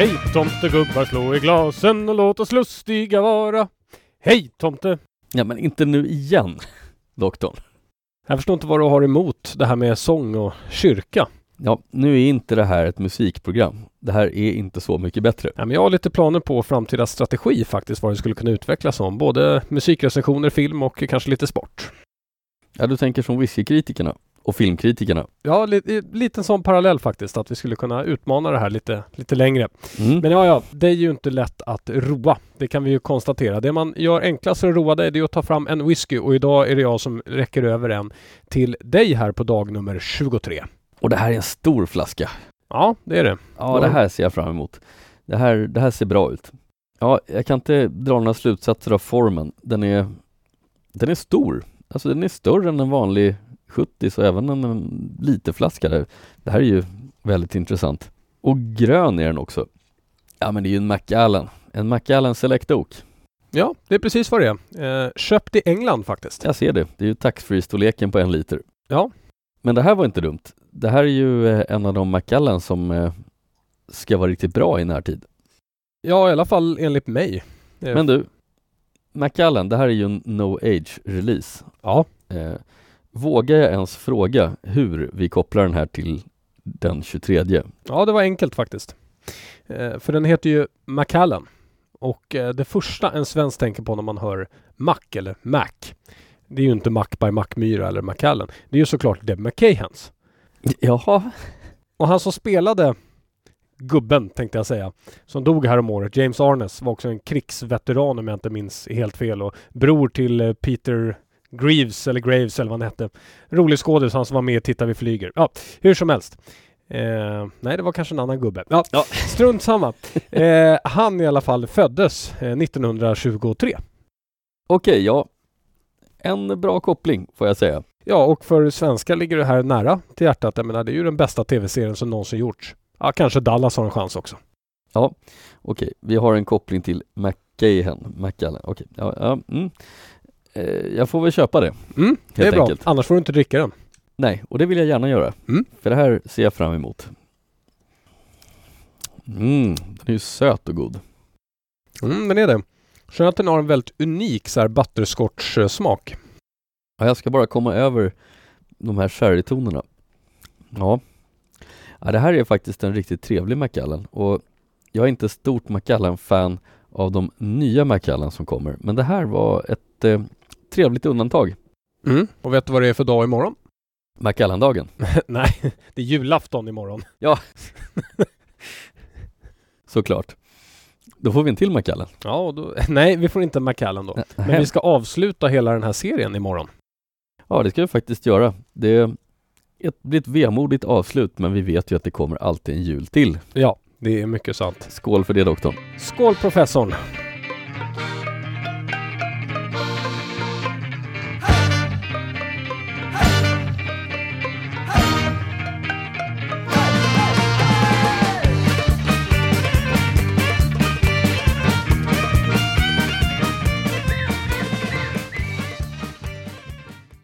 Hej tomtegubbar, slå i glasen och låt oss lustiga vara. Hej tomte! Ja, men inte nu igen, doktorn. Jag förstår inte vad du har emot det här med sång och kyrka. Ja, nu är inte det här ett musikprogram. Det här är inte så mycket bättre. Ja, men jag har lite planer på framtida strategi faktiskt, vad det skulle kunna utvecklas som. Både musikrecensioner, film och kanske lite sport. Ja, du tänker som whiskykritikerna och filmkritikerna. Ja, li lite sån parallell faktiskt, att vi skulle kunna utmana det här lite, lite längre. Mm. Men ja, ja, det är ju inte lätt att roa. Det kan vi ju konstatera. Det man gör enklast för att roa dig, det är att ta fram en whisky och idag är det jag som räcker över en till dig här på dag nummer 23. Och det här är en stor flaska. Ja, det är det. Ja, det här ser jag fram emot. Det här, det här ser bra ut. Ja, jag kan inte dra några slutsatser av formen. Den är, den är stor. Alltså den är större än en vanlig 70 så även en, en lite flaska där. Det här är ju väldigt intressant. Och grön är den också. Ja men det är ju en Macallan. En Macallan Select Oak. Ja, det är precis vad det är. Eh, köpt i England faktiskt. Jag ser det. Det är ju taxfree-storleken på en liter. Ja. Men det här var inte dumt. Det här är ju eh, en av de Macallan som eh, ska vara riktigt bra i närtid. Ja, i alla fall enligt mig. Men du, Macallan, det här är ju en No Age-release. Ja. Eh, vågar jag ens fråga hur vi kopplar den här till den 23? Ja, det var enkelt faktiskt. Eh, för den heter ju Macallan. Och eh, det första en svensk tänker på när man hör Mac eller Mac. Det är ju inte Mac by Macmyra eller Macallan. Det är ju såklart Deb McKahans. Jaha. Och han som spelade gubben tänkte jag säga. Som dog här om året. James Arnes var också en krigsveteran om jag inte minns helt fel. Och bror till eh, Peter Greaves eller Graves eller vad han hette. Rolig skådis, han som var med i Titta vi flyger. Ja, hur som helst. Eh, nej, det var kanske en annan gubbe. Ja, Ja. strunt samma. Eh, han i alla fall föddes eh, 1923. Okej, ja. En bra koppling får jag säga. Ja, och för svenskar ligger det här nära till hjärtat. Jag menar, det är ju den bästa tv-serien som någonsin gjorts. Ja, kanske Dallas har en chans också. Okej, vi har en koppling till McCahan, Macallan. Okej, ja, ja, mm. Eh, jag får väl köpa det. Mm, det är bra. enkelt. Annars får du inte dricka den. Nej, och det vill jag gärna göra. Mm. För det här ser jag fram emot. Mm, den är ju söt och god. Mm, den är det. Känner att den har en väldigt unik så här butterscotch-smak. Ja, jag ska bara komma över de här sherrytonerna. Ja. ja, det här är faktiskt en riktigt trevlig Macallan och jag är inte stort Macallan-fan av de nya Macallan som kommer, men det här var ett eh, trevligt undantag. Mm. Och vet du vad det är för dag imorgon? Macallan-dagen. Nej, det är julafton imorgon. Såklart. Då får vi en till Macallan. Ja, då, nej, vi får inte Macallan då. Men vi ska avsluta hela den här serien imorgon. Ja, det ska vi faktiskt göra. Det ett, blir ett vemodigt avslut, men vi vet ju att det kommer alltid en jul till. Ja, det är mycket sant. Skål för det doktorn. Skål professorn!